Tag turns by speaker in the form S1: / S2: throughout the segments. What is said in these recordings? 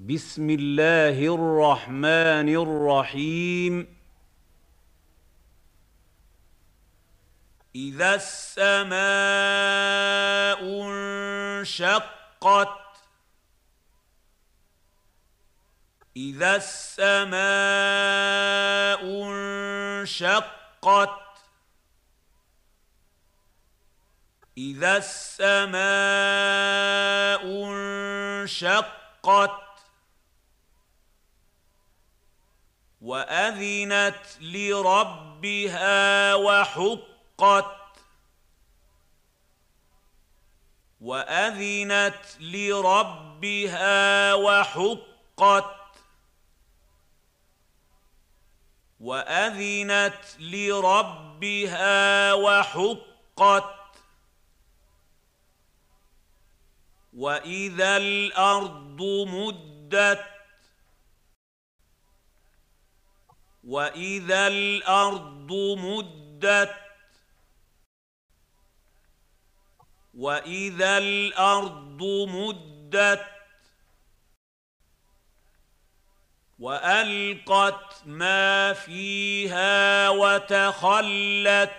S1: بسم الله الرحمن الرحيم.
S2: إذا السماء انشقت إذا السماء انشقت إذا السماء انشقت وأذنت لربها وحقت. وأذنت لربها وحقت. وأذنت لربها وحقت. وإذا الأرض مدت واذا الأرض مدت واذا الأرض مدت والقت ما فيها وتخلت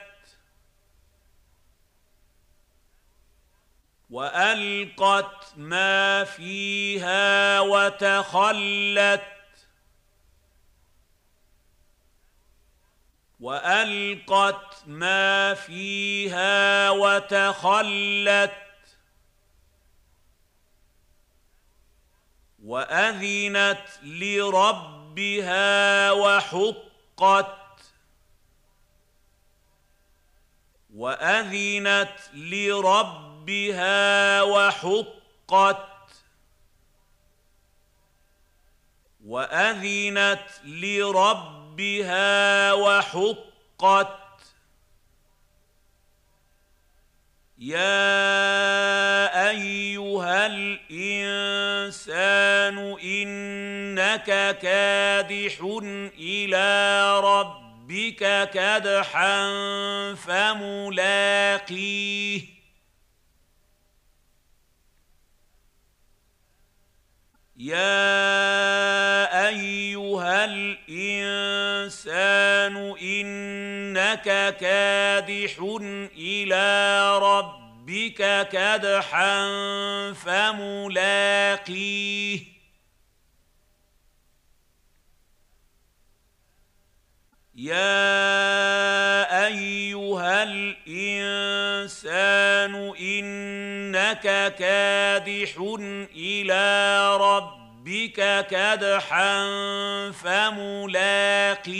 S2: والقت ما فيها وتخلت وألقت ما فيها وتخلت وأذنت لربها وحقت وأذنت لربها وحقت وأذنت لربها وحقت. يا أيها الإنسان إنك كادح إلى ربك كدحا فملاقيه. يا ايها الانسان انك كادح إلى ربك كدحا فملاقيه يا ايها الانسان انك كادح إلى ربك كدحا فملاقيه.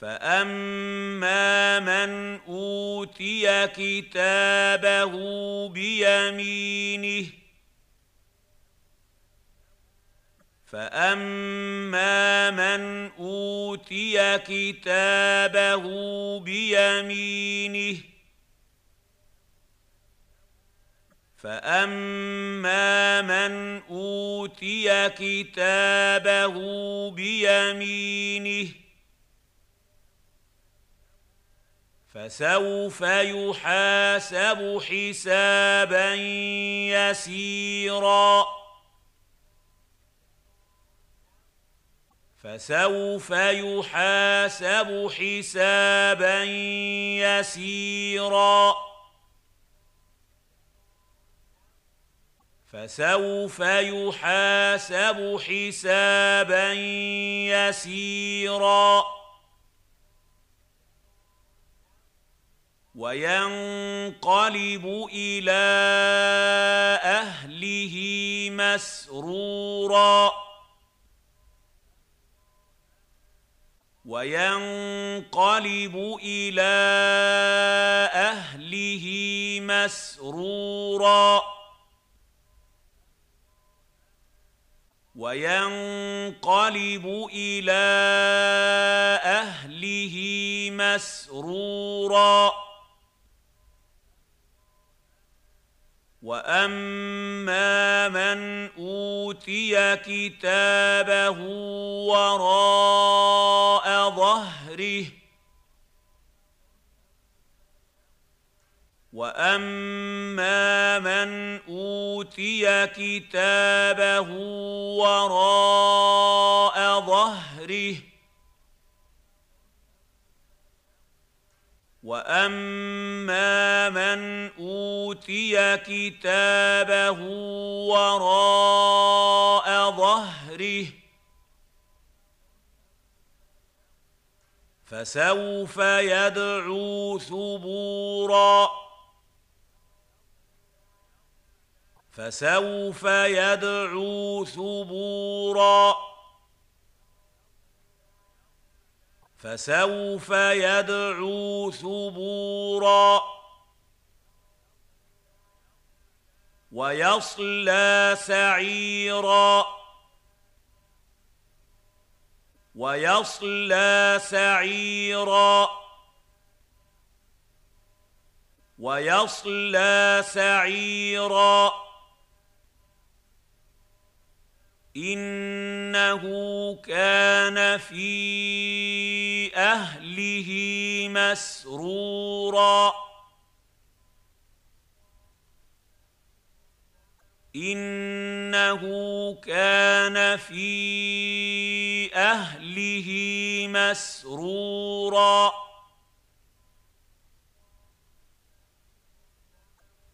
S2: فأما من أوتي كتابه بيمينه فأما من أوتي كتابه بيمينه فاما من اوتي كتابه بيمينه فسوف يحاسب حسابا يسيرا فسوف يحاسب حسابا يسيرا فسوف يحاسب حسابا يسيرا وينقلب إلى أهله مسرورا وينقلب إلى أهله مسرورا وينقلب إلى أهله مسرورا. وأما من أوتي كتابه وراء ظهره واما من اوتي كتابه وراء ظهره واما من اوتي كتابه وراء ظهره فسوف يدعو ثبورا فسوف يدعو ثبورا. فسوف يدعو ثبورا. ويصلى سعيرا. ويصلى سعيرا. ويصلى سعيرا. إنه كان في أهله مسرورا. إنه كان في أهله مسرورا.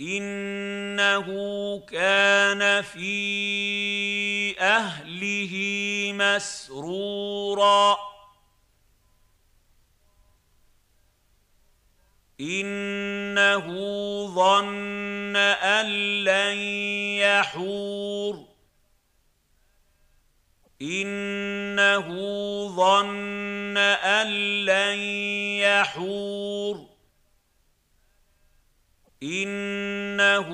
S2: إنه كان في أهله مسرورا. إنه ظن أن لن يحور. إنه ظن أن لن يحور. إنه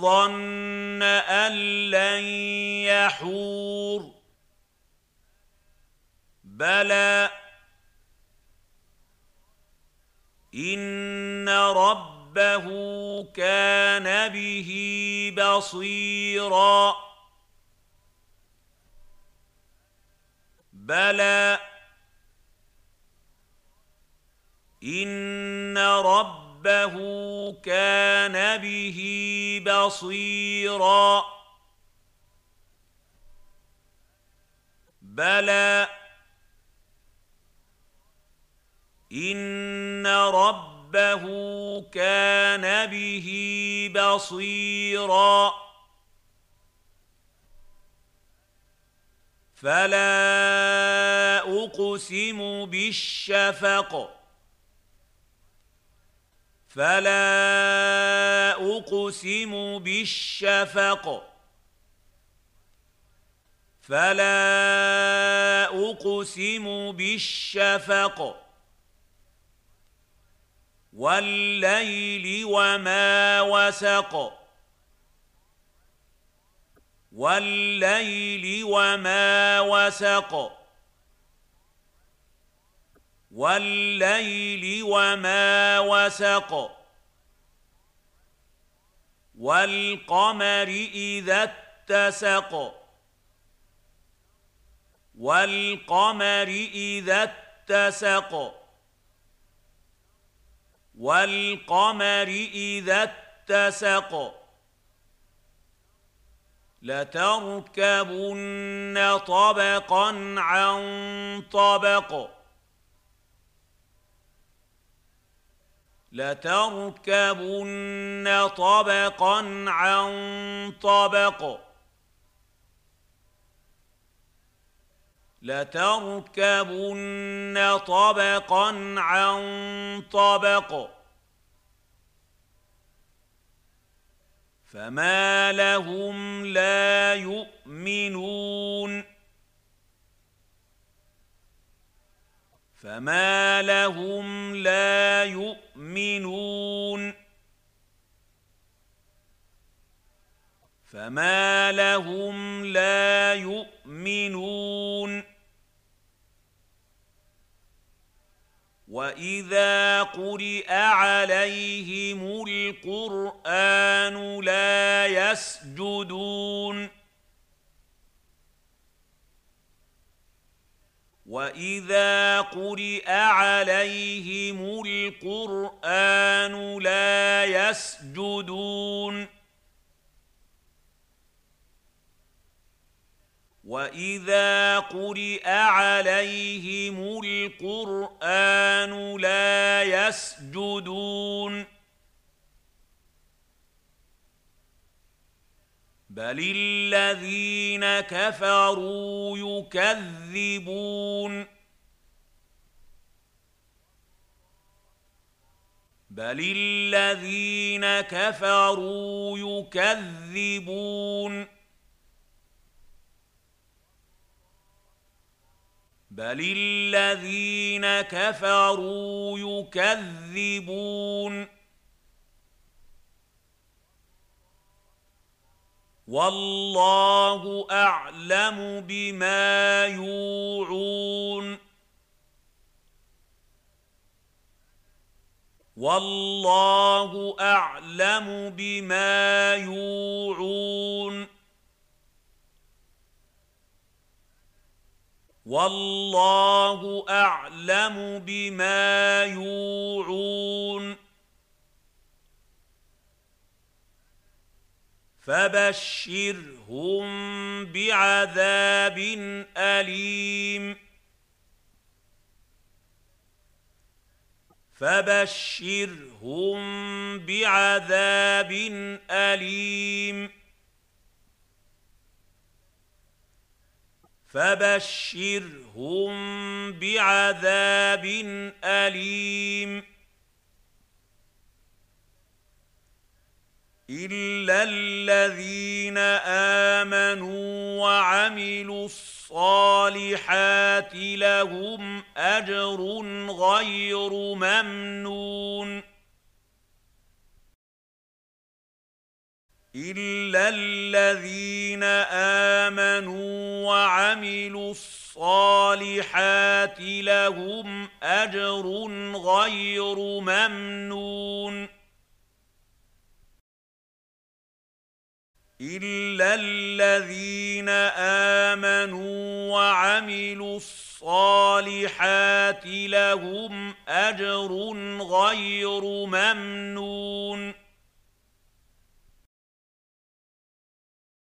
S2: ظن أن لن يحور. بلى. إن ربه كان به بصيرا. بلى. إن ربه ربه كان به بصيرا. بلى إن ربه كان به بصيرا. فلا أقسم بالشفق. فلا اقسم بالشفق فلا اقسم بالشفق والليل وما وسق والليل وما وسق والليل وما وسق. والقمر إذا اتسق. والقمر إذا اتسق. والقمر إذا اتسق. لتركبن طبقا عن طبق. لتركبن طبقا عن طبق. لتركبن طبقا عن طبق. فما لهم لا يؤمنون. فما لهم لا يؤمنون فما لهم لا يؤمنون واذا قرئ عليهم القران لا يسجدون واذا قرئ عليهم القران لا يسجدون واذا قرئ عليهم القران لا يسجدون بل الذين كفروا يكذبون بل الذين كفروا يكذبون بل الذين كفروا يكذبون والله أعلم بما يوعون. والله أعلم بما يوعون. والله أعلم بما يوعون. فبشرهم بعذاب أليم. فبشرهم بعذاب أليم. فبشرهم بعذاب أليم. الا الذين امنوا وعملوا الصالحات لهم اجر غير ممنون الا الذين امنوا وعملوا الصالحات لهم اجر غير ممنون الا الذين امنوا وعملوا الصالحات لهم اجر غير ممنون